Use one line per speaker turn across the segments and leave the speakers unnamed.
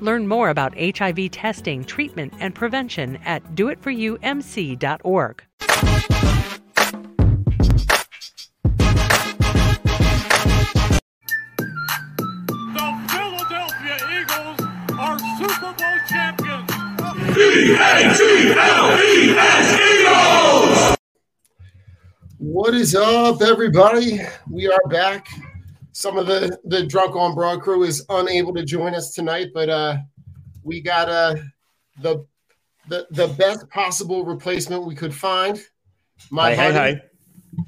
Learn more about HIV testing, treatment, and prevention at doitforyoumc.org.
The Philadelphia Eagles are Super Bowl champions. E-A-G-L-E-S Eagles!
What is up, everybody? We are back. Some of the the drunk on broad crew is unable to join us tonight, but uh, we got uh, the the the best possible replacement we could find. My
hey,
buddy
hey.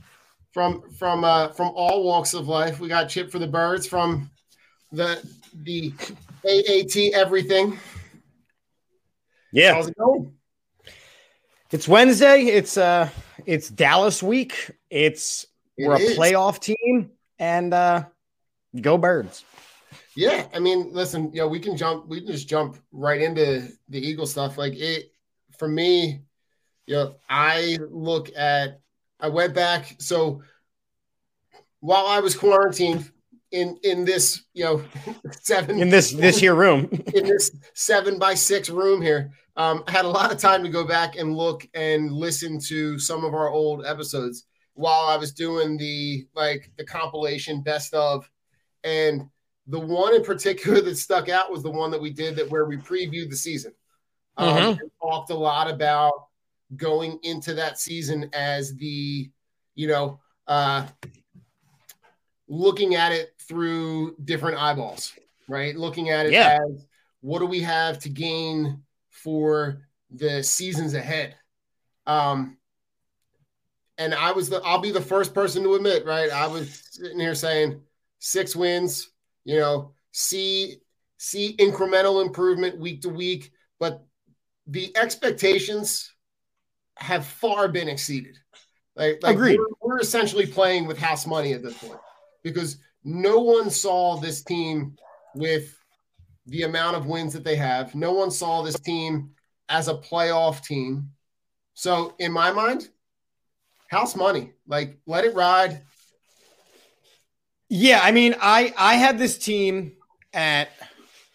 from from uh, from all walks of life. We got Chip for the Birds from the the AAT everything.
Yeah.
How's it going?
It's Wednesday. It's uh it's Dallas week. It's
It
we're a playoff team and uh go birds.
Yeah, I mean, listen, you know, we can jump, we can just jump right into the Eagle stuff. Like it for me, you know, I look at I went back. So while I was quarantined in in this, you know, seven
In this this here room.
in this seven by six room here. Um, I had a lot of time to go back and look and listen to some of our old episodes while I was doing the like the compilation best of, and the one in particular that stuck out was the one that we did that where we previewed the season. Um, and talked a lot about going into that season as the, you know, uh, looking at it through different eyeballs, right? Looking at it
Yeah.
as what do we have to gain for the seasons ahead? Um, and I was the I'll be the first person to admit, right? I was sitting here saying six wins, you know, see see incremental improvement week to week, but the expectations have far been exceeded. Like, like
Agreed.
We're, we're essentially playing with house money at this point because no one saw this team with the amount of wins that they have. No one saw this team as a playoff team. So, in my mind, house money. Like, let it ride.
Yeah, I mean, I I had this team at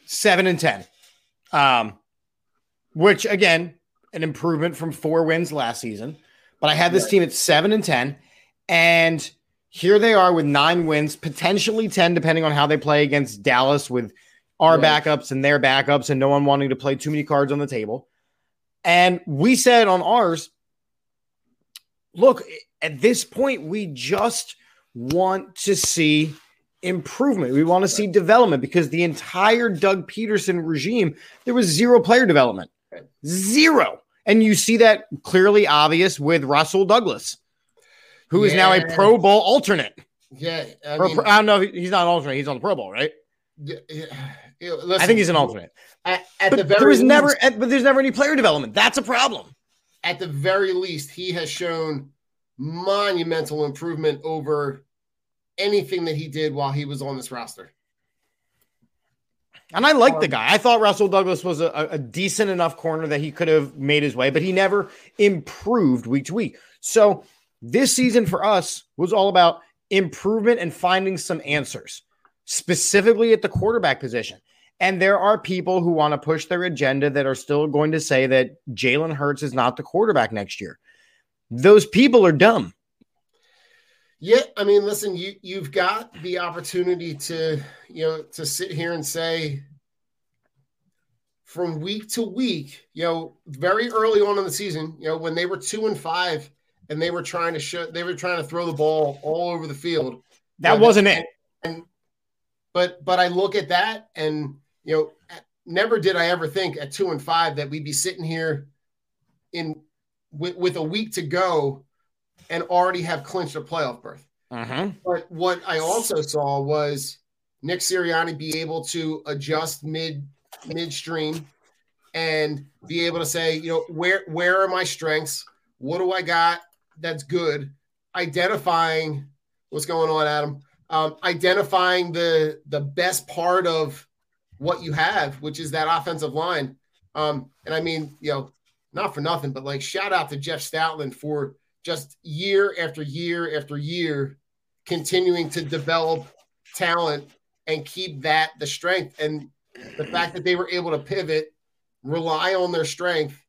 seven and ten, um, which again, an improvement from four wins last season. But I had this
Right.
team at seven and ten, and here they are with nine wins, potentially ten, depending on how they play against Dallas with our
Right.
backups and their backups, and no one wanting to play too many cards on the table. And we said on ours, look, at this point, we just want to see improvement. We want to see development because the entire Doug Pederson regime, there was zero player development. Zero. And you see that clearly obvious with Rasul Douglas, who is now a Pro Bowl alternate.
Yeah. I, mean,
I don't know. He's not an alternate. He's on the Pro Bowl, right?
yeah, yeah, yeah,
I think he's an alternate.
At, at
But
the very
there was never,
least-
but there's never any player development. That's a problem.
at the very least, he has shown monumental improvement over anything that he did while he was on this roster.
And I like the
Um,
guy. I thought Rasul Douglas was a, a decent enough corner that he could have made his way, but he never improved week to week. So this season for us was all about improvement and finding some answers, specifically at the quarterback position. And there are people who want to push their agenda that are still going to say that Jalen Hurts is not the quarterback next year. Those people are dumb.
Yeah, I mean, listen, you you've got the opportunity to you know to sit here and say from week to week, you know, very early on in the season, you know, when they were two and five and they were trying to show they were trying to throw the ball all over the field.
That
you know,
wasn't it.
And but but I look at that and you know, never did I ever think at two and five that we'd be sitting here in with, with a week to go and already have clinched a playoff berth.
Uh-huh.
But what I also saw was Nick Sirianni be able to adjust mid midstream and be able to say, you know, where where are my strengths? What do I got that's good? Identifying what's going on, Adam. Um, identifying the the best part of what you have, which is that offensive line. Um, and I mean, you know, not for nothing, but like shout out to Jeff Stoutland for just year after year after year continuing to develop talent and keep that the strength. And the fact that they were able to pivot rely on their strength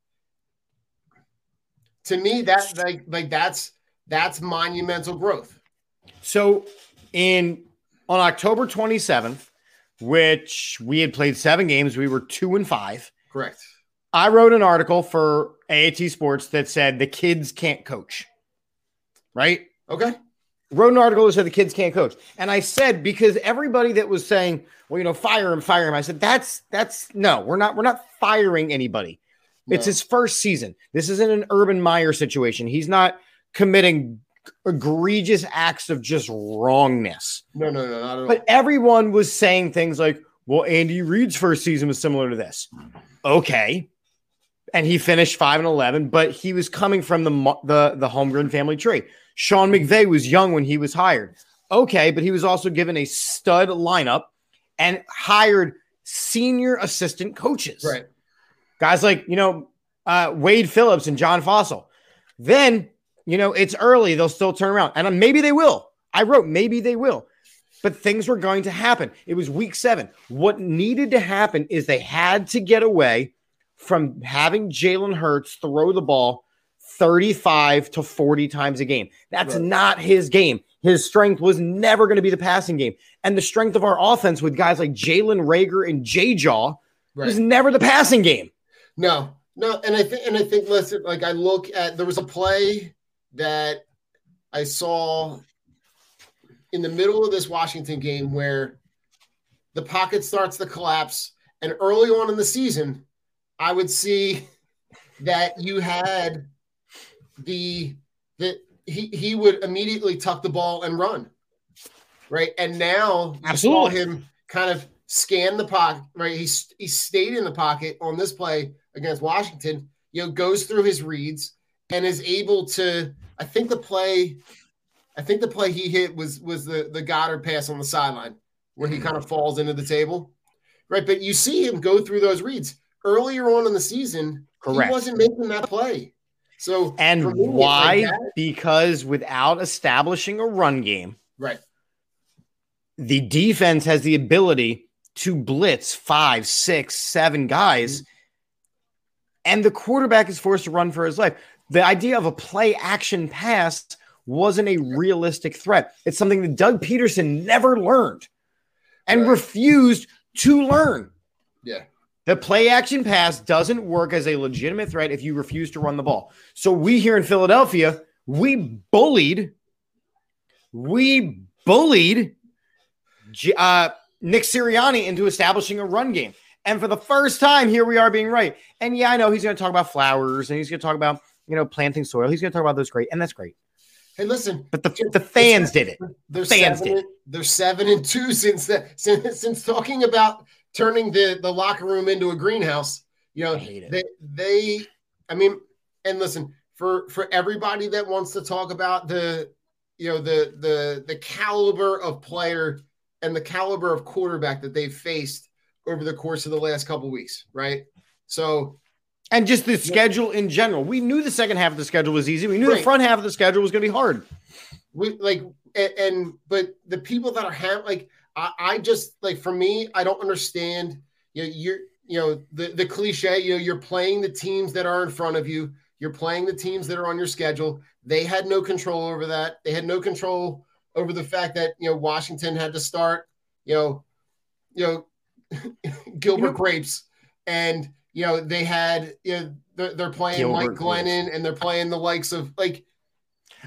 to me that's like like that's that's monumental growth.
So in on October 27th, which we had played seven games, we were two and five.
correct
I wrote an article for AAT Sports that said the kids can't coach. Right?
okay
Wrote an article that said the kids can't coach. And I said, because everybody that was saying, well, you know, fire him, fire him. I said, that's that's no, we're not, we're not firing anybody. It's his first season. This isn't an Urban Meyer situation. He's not committing egregious acts of just wrongness.
no no no not at all
But everyone was saying things like, well, Andy Reid's first season was similar to this. Okay. And he finished 5 and 11, but he was coming from the the the Holmgren family tree. Sean McVay was young when he was hired. Okay, but he was also given a stud lineup and hired senior assistant coaches.
right
Guys like, you know, uh, Wade Phillips and John Fassel. Then, you know, it's early. They'll still turn around. And uh, maybe they will. I wrote, maybe they will. But things were going to happen. It was week seven. What needed to happen is they had to get away from having Jalen Hurts throw the ball 35 to 40 times a game. That's
Right.
not his game. His strength was never going to be the passing game. And the strength of our offense with guys like Jalen Reagor and J Jaw
right
was never the passing game.
No, no, and I think and I think listen, like I look at there was a play that I saw in the middle of this Washington game where the pocket starts to collapse, and early on in the season, I would see that you had the that he he would immediately tuck the ball and run, right? And now you saw
Absolutely.
him kind of scan the pocket, right? He he stayed in the pocket on this play against Washington. You know, goes through his reads and is able to. I think the play, I think the play he hit was was the the Goedert pass on the sideline where he mm-hmm. kind of falls into the table, right? But you see him go through those reads earlier on in the season.
Correct.
He wasn't making that play. So
And
like
why?
that-
because without establishing a run game,
right?
the defense has the ability to blitz five, six, seven guys, mm-hmm. and the quarterback is forced to run for his life. The idea of a play action pass wasn't a realistic threat. It's something that Doug Pederson never learned and
Right.
refused to learn. The play action pass doesn't work as a legitimate threat if you refuse to run the ball. So we here in Philadelphia, we bullied, we bullied uh, Nick Sirianni into establishing a run game. And for the first time, here we are being right. And yeah, I know he's going to talk about flowers and he's going to talk about, you know, planting soil. He's going to talk about those great, and that's great.
Hey, listen,
But the, the fans did it.
They're
Fans
seven,
did.
they're seven and two since that since, since talking about turning the the locker room into a greenhouse. You know,
I hate it.
they they I mean, and listen for for everybody that wants to talk about the you know the the the caliber of player and the caliber of quarterback that they've faced over the course of the last couple weeks, right? So
And just the schedule in general. We knew the second half of the schedule was easy. We knew the front half of the schedule was going to be hard.
we like and, and but the people that are have like I, I just like for me i don't understand you know you're you know the the cliche you know you're playing the teams that are in front of you. You're playing the teams that are on your schedule. They had no control over that. They had no control over the fact that you know washington had to start you know you know gilbert grapes. And you know they had you know they're, they're playing
Gilbert
Mike Glennon and they're playing the likes of like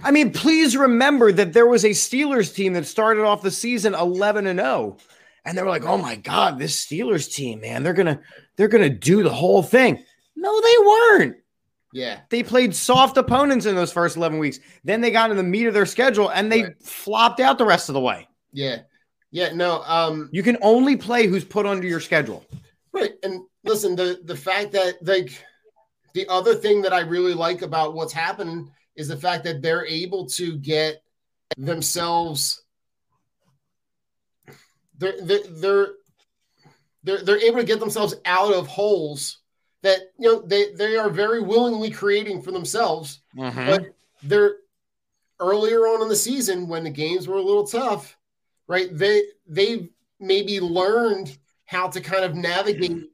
I mean, please remember that there was a Steelers team that started off the season 11 and 0. And they were like, "Oh my god, this Steelers team, man, they're going to they're going to do the whole thing." No, they weren't.
yeah
They played soft opponents in those first 11 weeks. Then they got in the meat of their schedule and they
Right.
flopped out the rest of the way.
yeah yeah no um
You can only play who's put under your schedule.
Right. And listen, the the fact that like the other thing that I really like about what's happening is the fact that they're able to get themselves they're they're they're they're, they're able to get themselves out of holes that you know they they are very willingly creating for themselves mm-hmm. but they're earlier on in the season when the games were a little tough, right? They they maybe learned how to kind of navigate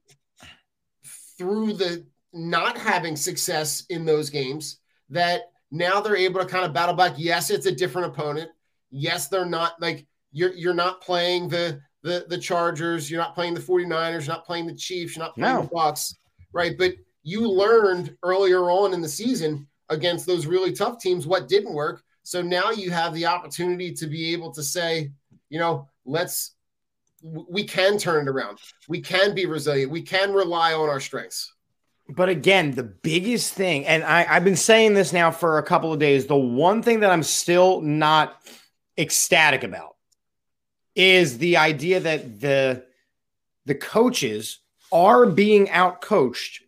through the not having success in those games that now they're able to kind of battle back. Yes, it's a different opponent. Yes, they're not like you're you're not playing the the the Chargers, you're not playing the 49ers, you're not playing the Chiefs, you're not playing
No.
the Bucks, right? But you learned earlier on in the season against those really tough teams what didn't work. So now you have the opportunity to be able to say, you know, let's we can turn it around. We can be resilient. We can rely on our strengths.
But again, the biggest thing, and I, I've been saying this now for a couple of days, the one thing that I'm still not ecstatic about is the idea that the the coaches are being outcoached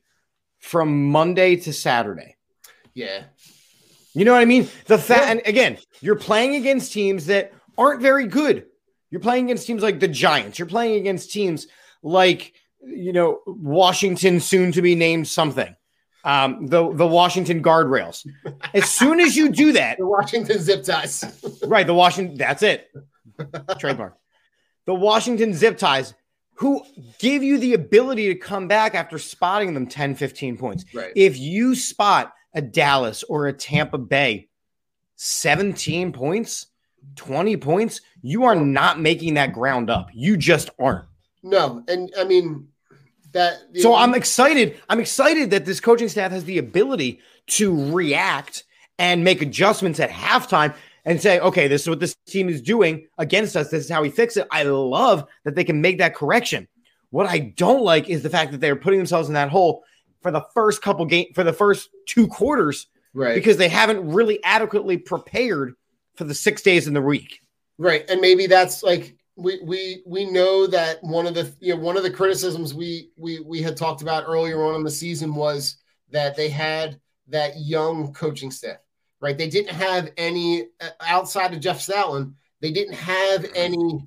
from Monday to Saturday.
Yeah.
You know what I mean? The fact, and again, you're playing against teams that aren't very good. You're playing against teams like the Giants. You're playing against teams like you know Washington, soon to be named something. Um, the the Washington guardrails. As soon as you do that,
The Washington zip ties.
right? The Washington. That's it. Trademark. The Washington zip ties, who give you the ability to come back after spotting them 10, 15 points.
Right.
If you spot a Dallas or a Tampa Bay 17 points, 20 points, you are not making that ground up. You just aren't.
No, and I mean that.
So I'm excited. I'm excited that this coaching staff has the ability to react and make adjustments at halftime and say, okay, this is what this team is doing against us. This is how we fix it. I love that they can make that correction. What I don't like is the fact that they're putting themselves in that hole for the first couple game for the first two quarters
right
because they haven't really adequately prepared for the six days in the week.
Right, and maybe that's like we we we know that one of the you know one of the criticisms we we we had talked about earlier on in the season was that they had that young coaching staff. Right, they didn't have any uh, outside of Jeff Stoutland. They didn't have any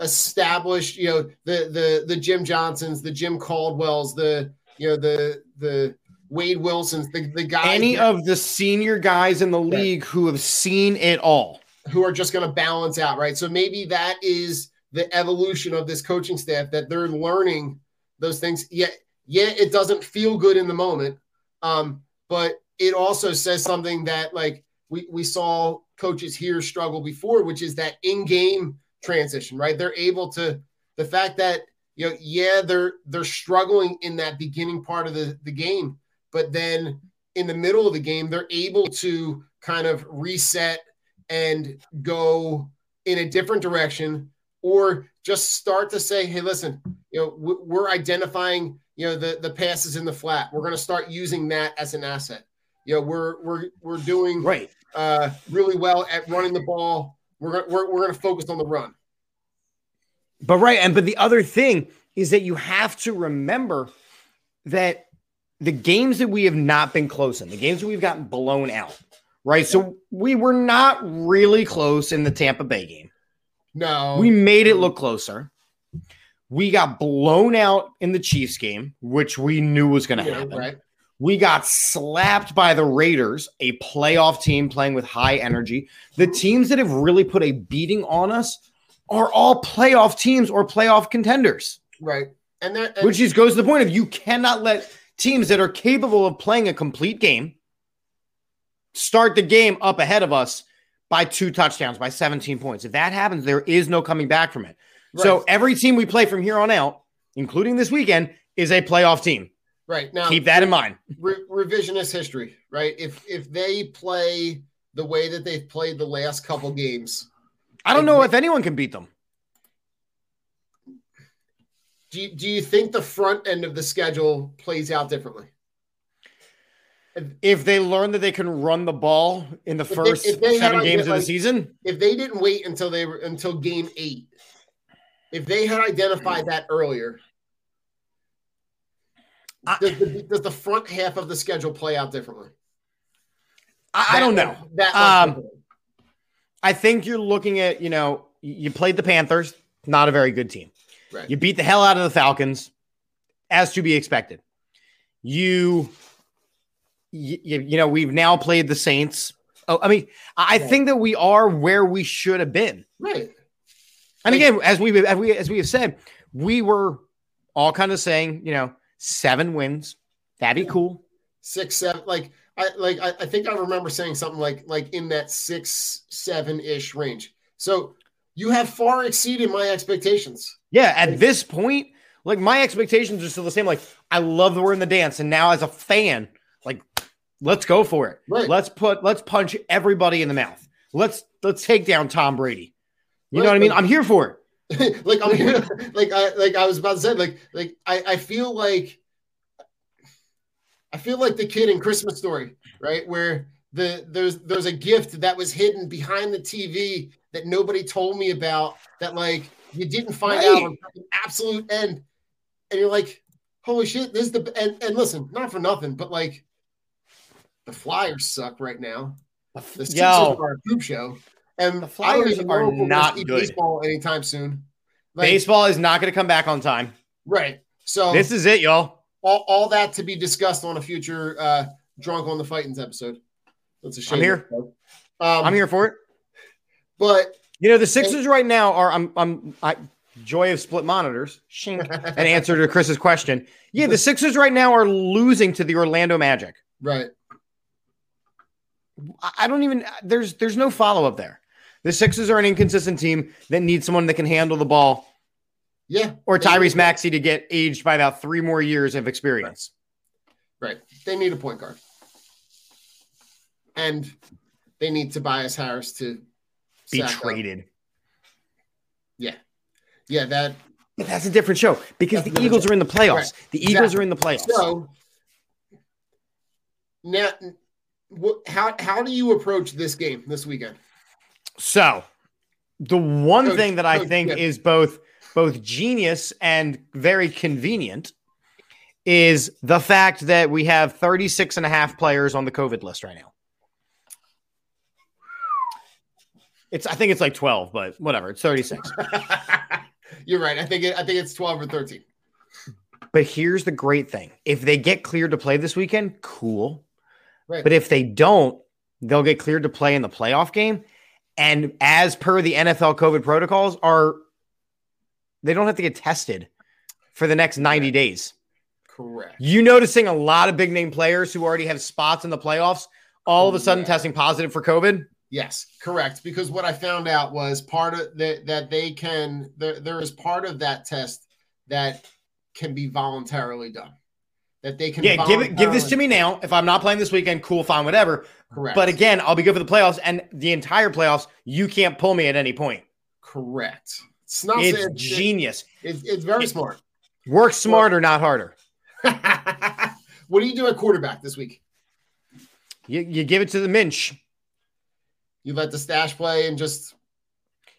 established. You know, the the the Jim Johnsons, the Jim Caldwells, the you know the the Wade Wilsons, the the guys
Any
that-
of the senior guys in the league who have seen it all.
Who are just going to balance out, right? So maybe that is the evolution of this coaching staff that they're learning those things. Yeah, yeah, it doesn't feel good in the moment, um, but it also says something that like we we saw coaches here struggle before, which is that in-game transition, right? They're able to the fact that you know, yeah, they're they're struggling in that beginning part of the the game, but then in the middle of the game, they're able to kind of reset and go in a different direction or just start to say hey listen you know we're identifying you know the the passes in the flat. We're going to start using that as an asset. You know we're we're we're doing
Right.
uh really well at running the ball. We're we're, we're going to focus on the run.
But right, and but the other thing is that you have to remember that the games that we have not been close in, the games that we've gotten blown out, right? So we were not really close in the Tampa Bay game.
no
We made it look closer. We got blown out in the Chiefs game, which we knew was going to
Yeah,
happen.
right
We got slapped by the Raiders, a playoff team playing with high energy. The teams that have really put a beating on us are all playoff teams or playoff contenders,
right and and,
which is goes to the point of you cannot let teams that are capable of playing a complete game start the game up ahead of us by two touchdowns, by 17 points. If that happens, there is no coming back from it. So every team we play from here on out, including this weekend, is a playoff team.
Right now,
Keep that in mind.
re- revisionist history, right? If if they play the way that they've played the last couple games,
I don't know if anyone can beat them.
do you, do you think the front end of the schedule plays out differently?
If they learn that they can run the ball in the first
if they
seven games of the season,
If they didn't wait until they were until game eight, if they had identified that earlier, does, the, does the front half of the schedule play out differently?
I, I don't know.
That
Um. I think you're looking at, you know, you played the Panthers, not a very good team.
Right.
You beat the hell out of the Falcons, as to be expected. You, you, you know, we've now played the Saints. Oh, I mean, I
Right.
think that we are where we should have been.
right.
And
Like-
again, as we as we as we have said, we were all kind of saying, you know, seven wins, that'd be cool.
six, seven. Like I like I, I think I remember saying something like like in that six, seven ish range. So you have far exceeded my expectations.
Yeah, at this point, like my expectations are still the same. Like, I love that we're in the dance, and now as a fan, like, let's go for it.
Right.
Let's put let's punch everybody in the mouth. Let's let's take down Tom Brady. You know what I mean? I'm here for it.
like I'm here, like I like I was about to say, like like I, I feel like I feel like the kid in Christmas story, right? Where the there's there's a gift that was hidden behind the TV that nobody told me about that like you didn't find
Right.
out on the absolute end. And you're like, holy shit, this is the and, and listen, not for nothing, but like the Flyers suck right now. The Sixers
Yo.
are a poop show. And
The Flyers are
if we're gonna
not good.
baseball anytime soon. Like,
Baseball is not going to come back on time.
Right. So
This is it, y'all.
all, all that to be discussed on a future uh drunk on the fightings episode. That's a shame.
I'm here.
Um,
I'm here for it.
But
You know, the Sixers right now are I'm I'm I joy of split monitors. Shink. An answer to Chris's question. Yeah, the Sixers right now are losing to the Orlando Magic.
right.
I don't even there's there's no follow up there. The Sixers are an inconsistent team that needs someone that can handle the ball,
Yeah.
or Tyrese Maxey to get aged by about three more years of experience.
Right. They need a point guard. And they need Tobias Harris to
Be
sack up.
traded.
Yeah. Yeah, that
But that's a different show because the Eagles
show.
are in the playoffs.
Right.
The Eagles
Exactly.
are in the playoffs.
So now how how do you approach this game this weekend?
So, the one
Coach,
thing that I
Coach,
think
yeah.
is both both genius and very convenient is the fact that we have 36 and a half players on the COVID list right now. It's I think it's like 12, but whatever, it's 36.
You're right. I think it, I think it's 12 or 13.
but here's the great thing. If they get cleared to play this weekend, cool.
Right.
But if they don't, they'll get cleared to play in the playoff game. And as per the NFL COVID protocols, are they don't have to get tested for the next 90 days.
Correct.
You noticing a lot of big name players who already have spots in the playoffs, all of a sudden
Correct.
testing positive for COVID.
Yes, correct. Because what I found out was part of that that they can there, there is part of that test that can be voluntarily done. That they can
Yeah, give it give this to me now. If I'm not playing this weekend, cool, fine, whatever.
Correct.
But again, I'll be good for the playoffs and the entire playoffs. You can't pull me at any point.
correct. It's not
It's
it's,
genius.
It's, it's very smart.
Work smarter, not harder.
what do you do at quarterback this week?
You, you give it to the Minch.
You let the stash play and just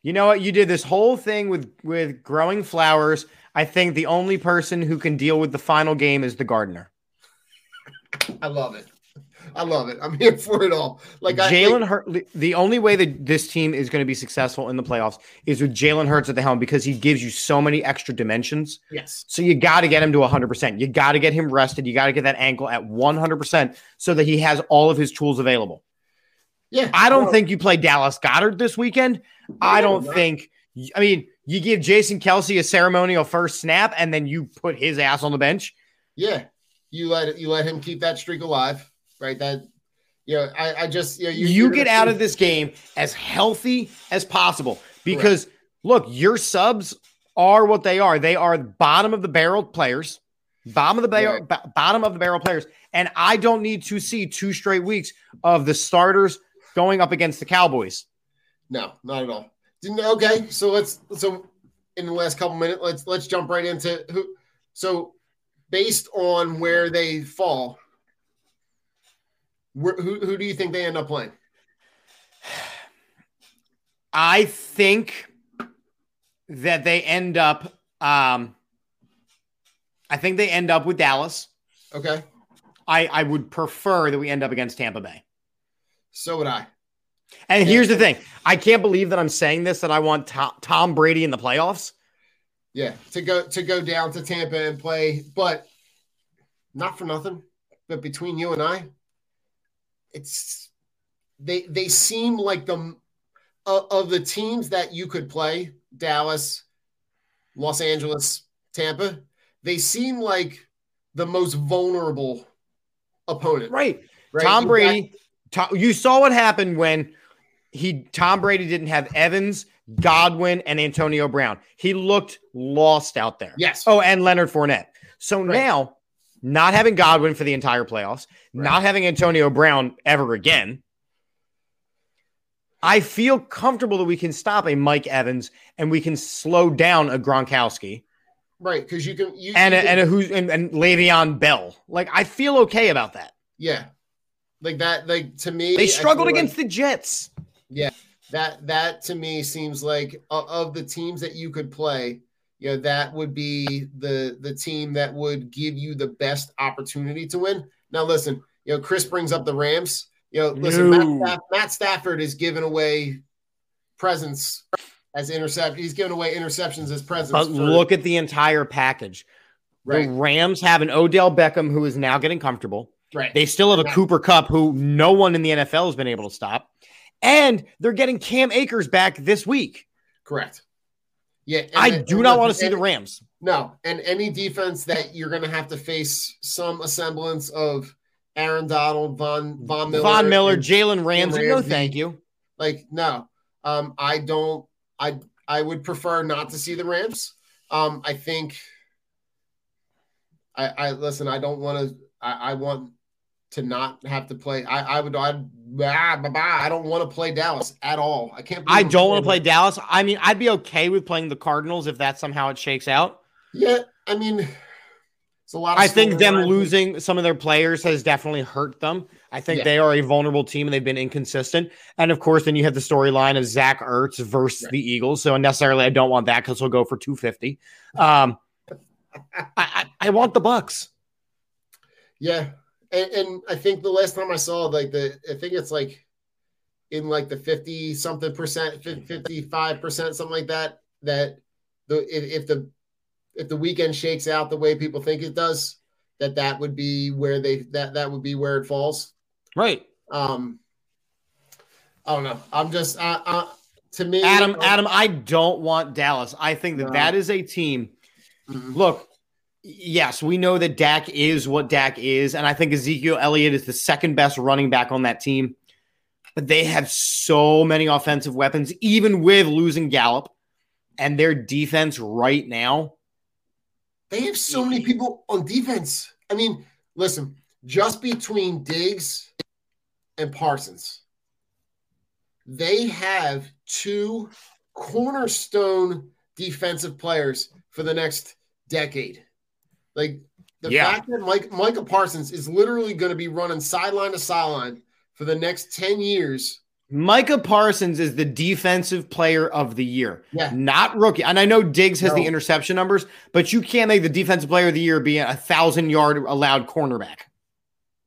You know what? You did this whole thing with with growing flowers. I think the only person who can deal with the final game is the gardener.
I love it. I love it. I'm here for it all. Like
Jalen Hurts. The only way that this team is going to be successful in the playoffs is with Jalen Hurts at the helm because he gives you so many extra dimensions.
yes.
So you got to get him to 100%. You got to get him rested. You got to get that ankle at 100% so that he has all of his tools available.
Yeah.
I don't
well,
think you play Dallas Goedert this weekend. I don't think. I mean, you give Jason Kelce a ceremonial first snap, and then you put his ass on the bench.
Yeah. You let you let him keep that streak alive, right? That you know, I, I just you, know,
You, get out of this game as healthy as possible because look, your subs are what they are. They are bottom of the barrel players. bottom of the barrel, b- bottom of the barrel players, and I don't need to see two straight weeks of the starters going up against the Cowboys.
No, not at all. Okay. So let's so in the last couple minutes, let's let's jump right into who. So based on where they fall, where, who who do you think they end up playing?
I think that they end up. Um, I think they end up with Dallas.
Okay.
I I would prefer that we end up against Tampa Bay.
So would I.
And here's the thing: I can't believe that I'm saying this. That I want Tom, Tom Brady in the playoffs.
Yeah, to go to go down to Tampa and play, but not for nothing. But between you and I, it's they they seem like the of the teams that you could play Dallas, Los Angeles, Tampa. They seem like the most vulnerable opponent.
Right.
Right.
Tom Brady. Tom, you saw what happened when he Tom Brady didn't have Evans, Godwin, and Antonio Brown. He looked lost out there.
Yes.
Oh, and Leonard Fournette. So now, not having Godwin for the entire playoffs, not having Antonio Brown ever again, I feel comfortable that we can stop a Mike Evans and we can slow down a Gronkowski
Right, because you can you
and
you
a,
can-
and a who's and, and Le'Veon Bell. Like I feel okay about that.
yeah, like that. Like to me,
They struggled
feel like-
against the Jets.
Yeah, that that to me seems like of, the teams that you could play, you know, that would be the the team that would give you the best opportunity to win. Now, listen, you know, Chris brings up the Rams. You know, listen. Matt, Staff- Matt Stafford is giving away presents as intercept. He's giving away interceptions as presents.
But
for-
look at the entire package.
Right.
The Rams have an Odell Beckham who is now getting comfortable.
right.
They still have a Cooper Kupp who no one in the NFL has been able to stop. And they're getting Cam Akers back this week.
Correct. Yeah,
I
the-
do not
the-
want to see
and-
the Rams.
No, and any defense that you're going to have to face some semblance of Aaron Donald, Von Von Miller,
Von Miller, Jalen Ramsey, no thank you.
like no. Um, I don't. I I would prefer not to see the Rams. Um, I think. I I listen. I don't want to. I, I want to not have to play. I I would. I'd, ah, blah, blah, I don't want to play Dallas at all. I can't.
I don't want to play Dallas. I mean, I'd be okay with playing the Cardinals if that somehow it shakes out.
Yeah, I mean, it's a lot. Of
I think them losing some of their players has definitely hurt them. I think
Yeah.
they are a vulnerable team and they've been inconsistent. And of course, then you have the storyline of Zach Ertz versus the Eagles. So necessarily, I don't want that because he'll go for two fifty. Um, I, I, I want the Bucks.
Yeah, and, and I think the last time I saw like the, I think it's like in like the fifty something percent, fifty five percent, something like that. That the if, if the if the weekend shakes out the way people think it does, that that would be where they that that would be where it falls.
Right,
Um, I don't know. I'm just uh, uh to me,
Adam.
um,
Adam, I don't want Dallas. I think that
No.
that is a team.
Mhm.
Look, yes, we know that Dak is what Dak is, and I think Ezekiel Elliott is the second best running back on that team. But they have so many offensive weapons, even with losing Gallup, and their defense right now.
They have so many people on defense. I mean, listen, just between Diggs and Parsons, they have two cornerstone defensive players for the next decade. Like the
Yeah.
fact that Mike Micah Parsons is literally going to be running sideline to sideline for the next 10 years.
Micah Parsons is the defensive player of the year,
Yeah.
not rookie. And I know Diggs has the interception numbers, but you can't make the defensive player of the year be a thousand yard allowed cornerback.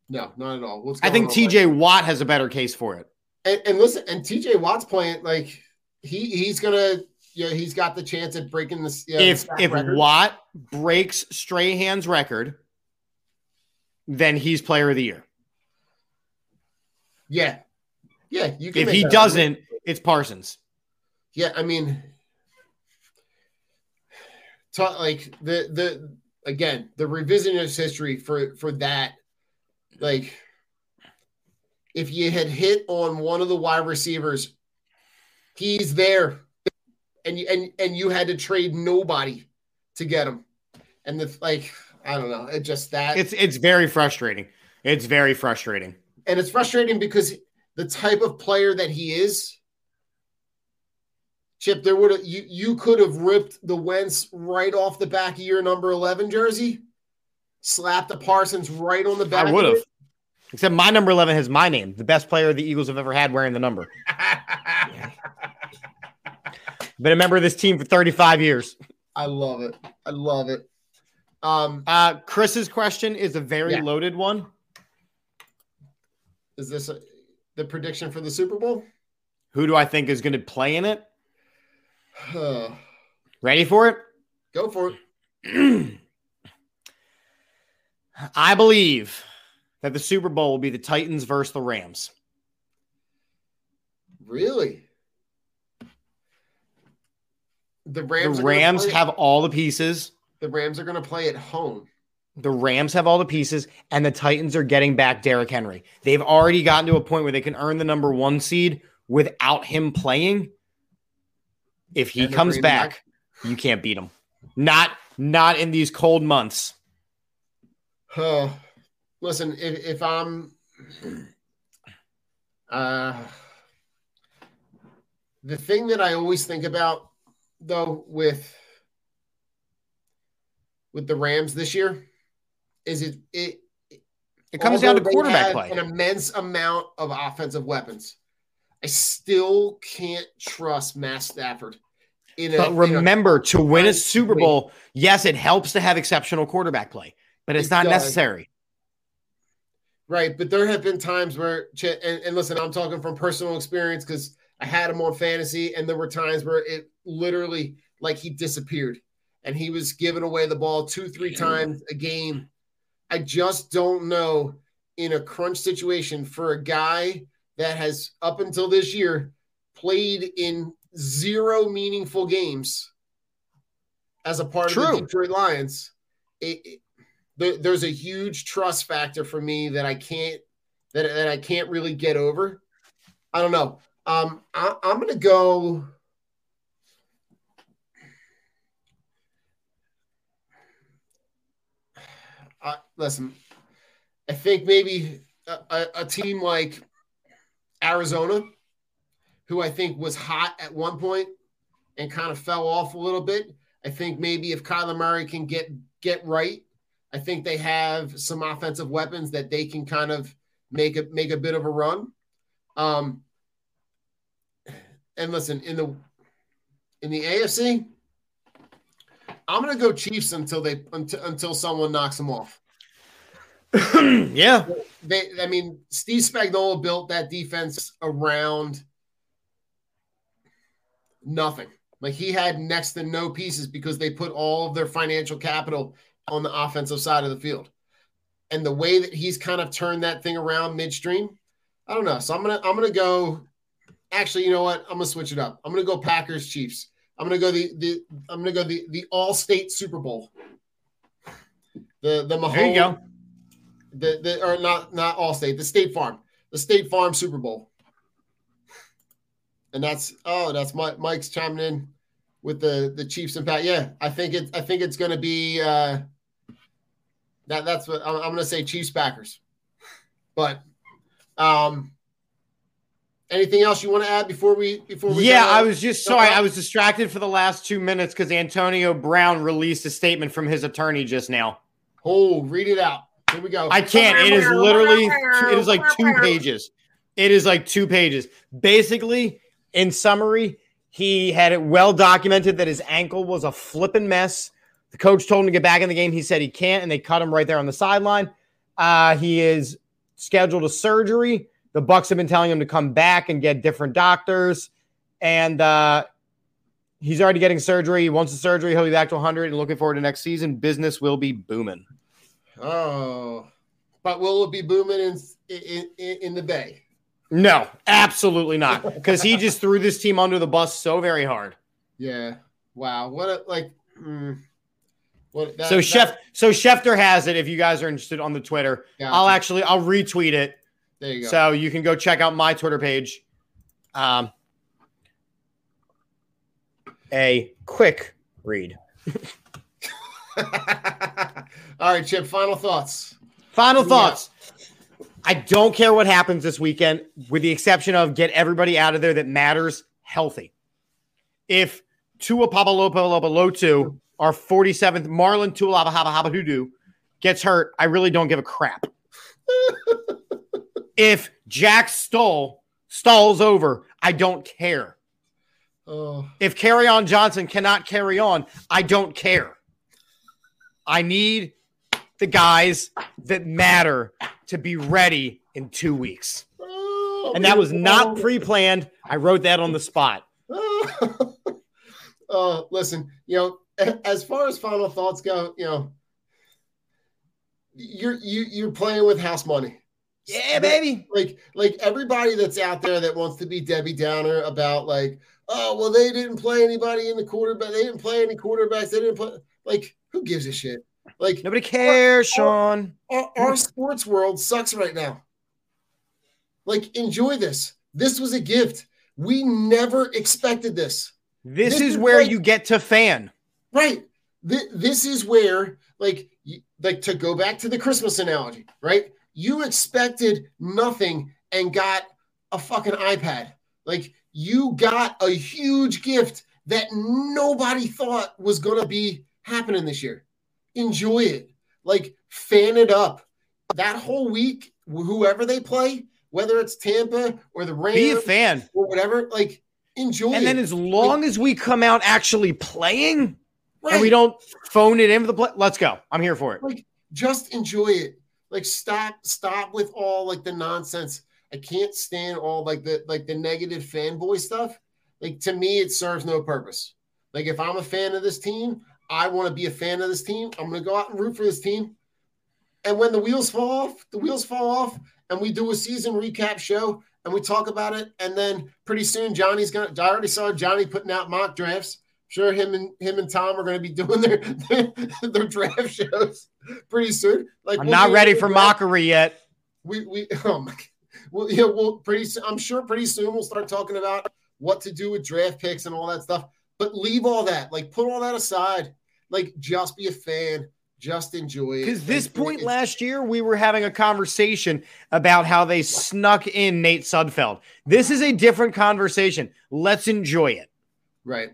No, not at all.
I think TJ Watt has a better case for it.
And, and listen, and TJ Watt's playing like he he's gonna you know he's got the chance at breaking this. You know, the
if if
record.
Watt breaks Strahan's record, then he's player of the year.
yeah, yeah, you can
If he doesn't, it's Parsons.
yeah, I mean, ta- like the the again the revisionist history for for that, like if you had hit on one of the wide receivers, he's there, and you and and you had to trade nobody to get him, and the like I don't know. It just that
It's it's very frustrating. It's very frustrating.
and it's frustrating because the type of player that he is, Chip, there would have you you could have ripped the Wentz right off the back of your number eleven jersey, slapped the Parsons right on the back.
I would have. Except my number 11 has my name, the best player the Eagles have ever had wearing the number. Been a member of this team for 35 years.
I love it. I love it. Um,
Uh, Chris's question is a very
Yeah.
loaded one.
is this a, the prediction for the Super Bowl?
Who do I think is going to play in it? Ready for it?
Go for it.
I believe that the Super Bowl will be the Titans versus the Rams.
Really? The Rams.
the Rams have all the pieces.
The Rams are going to play at home.
The Rams have all the pieces, and the Titans are getting back Derrick Henry. They've already gotten to a point where they can earn the number one seed without him playing. If he comes
bringing
back, you can't beat him. Not not in these cold months.
Oh, listen, if, if I'm, uh, the thing that I always think about though with with the Rams this year is it it
It comes down to quarterback play.
An immense amount of offensive weapons. I still can't trust Matt Stafford. In a,
But
in a-
remember, to win a Super. Bowl, yes, it helps to have exceptional quarterback play, but it's
It
not
does.
necessary.
Right, but there have been times where, and, and listen, I'm talking from personal experience because I had him on fantasy, and there were times where it literally like he disappeared, and he was giving away the ball two, three times a game. I just don't know in a crunch situation for a guy that has up until this year played in zero meaningful games as a part of the Detroit Lions. It, it- there, there's a huge trust factor for me that I can't that, that I can't really get over. I don't know. Um, I, I'm gonna go. Uh, listen, I think maybe a, a, team like Arizona, who I think was hot at one point and kind of fell off a little bit. I think maybe if Kyler Murray can get get right, I think they have some offensive weapons that they can kind of make a make a bit of a run. Um, and listen in the in the AFC, I'm gonna go Chiefs until they until, until someone knocks them off.
yeah,
They, I mean, Steve Spagnuolo built that defense around nothing. Like he had next to no pieces because they put all of their financial capital on the offensive side of the field. And the way that he's kind of turned that thing around midstream, I don't know. So I'm gonna I'm gonna go. Actually, you know what? I'm gonna switch it up. I'm gonna go Packers Chiefs. I'm gonna go the the I'm gonna go the the All State Super Bowl. The the Mahomes,
there you go.
The the or not not All State the State Farm the State Farm Super Bowl. And that's oh that's Mike Mike's chiming in with the the Chiefs and Pat. Yeah, I think it I think it's gonna be uh that that's what I'm, I'm gonna say Chiefs Packers. But um anything else you want to add before we before we
Yeah. I was just sorry. I was distracted for the last two minutes because Antonio Brown released a statement from his attorney just now.
Oh, read it out. Here we go.
I can't. It is literally, it is like two pages. It is like two pages. Basically, in summary, he had it well documented that his ankle was a flipping mess. The coach told him to get back in the game. He said he can't, and they cut him right there on the sideline. Uh, he is scheduled a surgery. The Bucks have been telling him to come back and get different doctors, and uh, he's already getting surgery. He wants the surgery. He'll be back to 100 and looking forward to next season. Business will be booming.
Oh, but will it be booming in in, in, the Bay?
No, absolutely not. Because he just threw this team under the bus so very hard.
Yeah. Wow. What a like. mm, what that,
so
that-
Chef, so Schefter has it. If you guys are interested on the Twitter,
Gotcha.
I'll actually I'll retweet it.
There you go.
So you can go check out my Twitter page. Um, a quick read.
All right, Chip. Final thoughts.
Final thoughts. I don't care what happens this weekend, with the exception of get everybody out of there that matters healthy. If Tua Papalopalotu, our 47th Marlon Tualaba Haba Haba Hoodoo, gets hurt, I really don't give a crap. if Jack Stoll stalls over, I don't care.
Oh.
If Kerryon Johnson cannot carry on, I don't care. I need the guys that matter to be ready in two weeks.
Oh,
And that was not pre planned. I wrote that on the spot.
uh, listen, you know, as far as final thoughts go, you know, you're you you're playing with house money.
Yeah, baby.
Like like everybody that's out there that wants to be Debbie Downer about like, oh well, they didn't play anybody in the quarterback, they didn't play any quarterbacks, they didn't play like who gives a shit? Like
nobody cares, Sean.
Our, our sports world sucks right now. Like, enjoy this. This was a gift. We never expected this.
This,
This
is
is
where
like-
you get to fan.
Right. Th- this is where, like, like to go back to the Christmas analogy, right? You expected nothing and got a fucking iPad. Like, you got a huge gift that nobody thought was going to be happening this year. Enjoy it. Like, fan it up. That whole week, whoever they play, whether it's Tampa or the Rams
Be a fan.
or whatever, like, enjoy
And
it.
then as long as we come out actually playing
Right.
and we don't phone it in for the play, let's go. I'm here for it.
like just enjoy it like stop stop with all like the nonsense i can't stand all like the like the negative fanboy stuff like to me it serves no purpose like if i'm a fan of this team i want to be a fan of this team i'm going to go out and root for this team and when the wheels fall off the wheels fall off and we do a season recap show and we talk about it and then pretty soon johnny's gonna i already saw johnny putting out mock drafts sure him and him and tom are going to be doing their their draft shows pretty soon like
I'm
we'll
not ready for
draft-
mockery yet.
we we oh my God. well yeah well pretty soon i'm sure pretty soon we'll start talking about what to do with draft picks and all that stuff but leave all that like put all that aside like just be a fan just enjoy it
Because this point
it's-
last year, we were having a conversation about how they snuck in Nate Sudfeld. This is a different conversation. Let's enjoy it.
Right.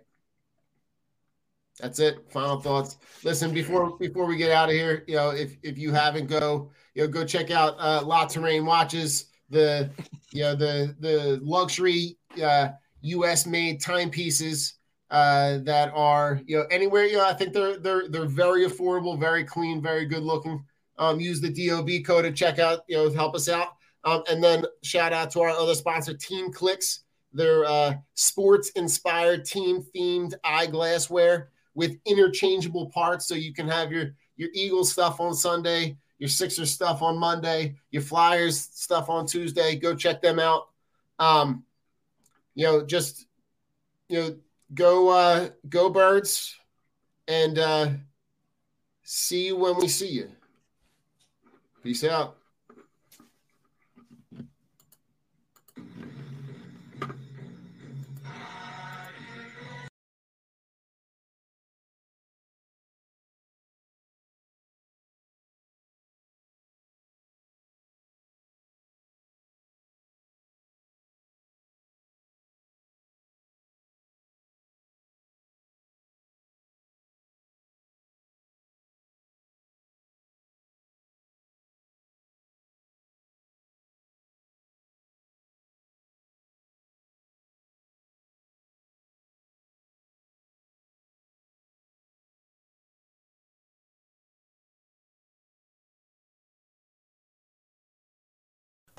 That's it. Final thoughts. Listen, before before we get out of here, you know, if if you haven't go, you know, go check out uh La Terrain watches, the you know, the the luxury uh US made timepieces uh that are, you know, anywhere, you know, I think they're they're they're very affordable, very clean, very good looking. Um use the DOB code to check out, you know, help us out. Um, and then shout out to our other sponsor, Team Clicks. Their uh, sports inspired team themed eyeglassware with interchangeable parts so you can have your your Eagles stuff on Sunday, your Sixers stuff on Monday, your Flyers stuff on Tuesday. Go check them out. Um, you know, just you know, go uh go birds and uh see you when we see you. Peace out.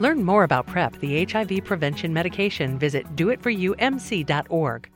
Learn more about PrEP, the HIV prevention medication. Visit doitforumc.org.